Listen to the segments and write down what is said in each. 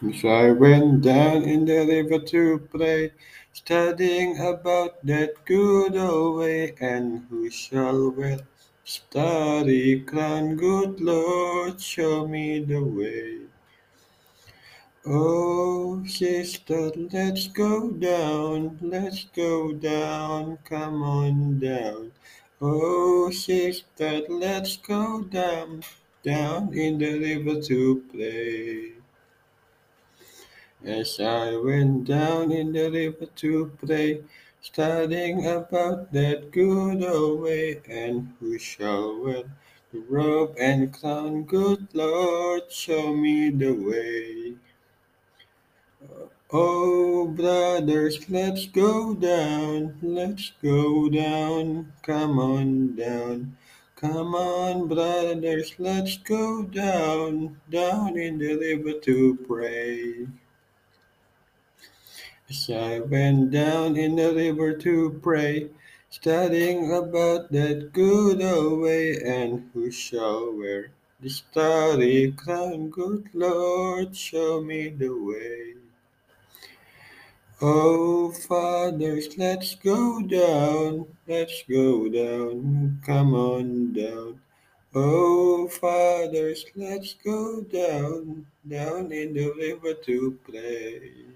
As I went down in the river to pray, studying about that good old way, and who shall wear starry crown, good Lord, show me the way. Oh, sister, let's go down, let's go down, come on down. Oh, sister, let's go down, down in the river to play. As I went down in the river to pray, studying about that good old way, and who shall wear the robe and crown, good Lord, show me the way. Oh, brothers, let's go down, let's go down, come on down. Come on, brothers, let's go down, down in the river to pray. As I went down in the river to pray, studying about that good old way, and who shall wear the starry crown, good Lord, show me the way. Oh, fathers, let's go down, let's go down, come on down. Oh, fathers, let's go down, down in the river to play.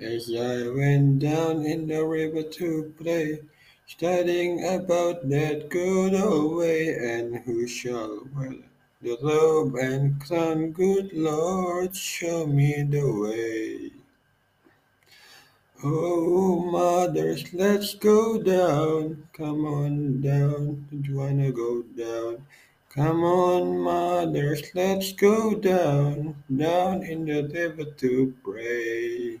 As I went down in the river to play, studying about that good old way, and who shall wear the robe and crown, good Lord, show me the way. Oh, mothers, let's go down. Come on down. Don't you wanna go down? Come on, mothers, let's go down, down in the river to pray.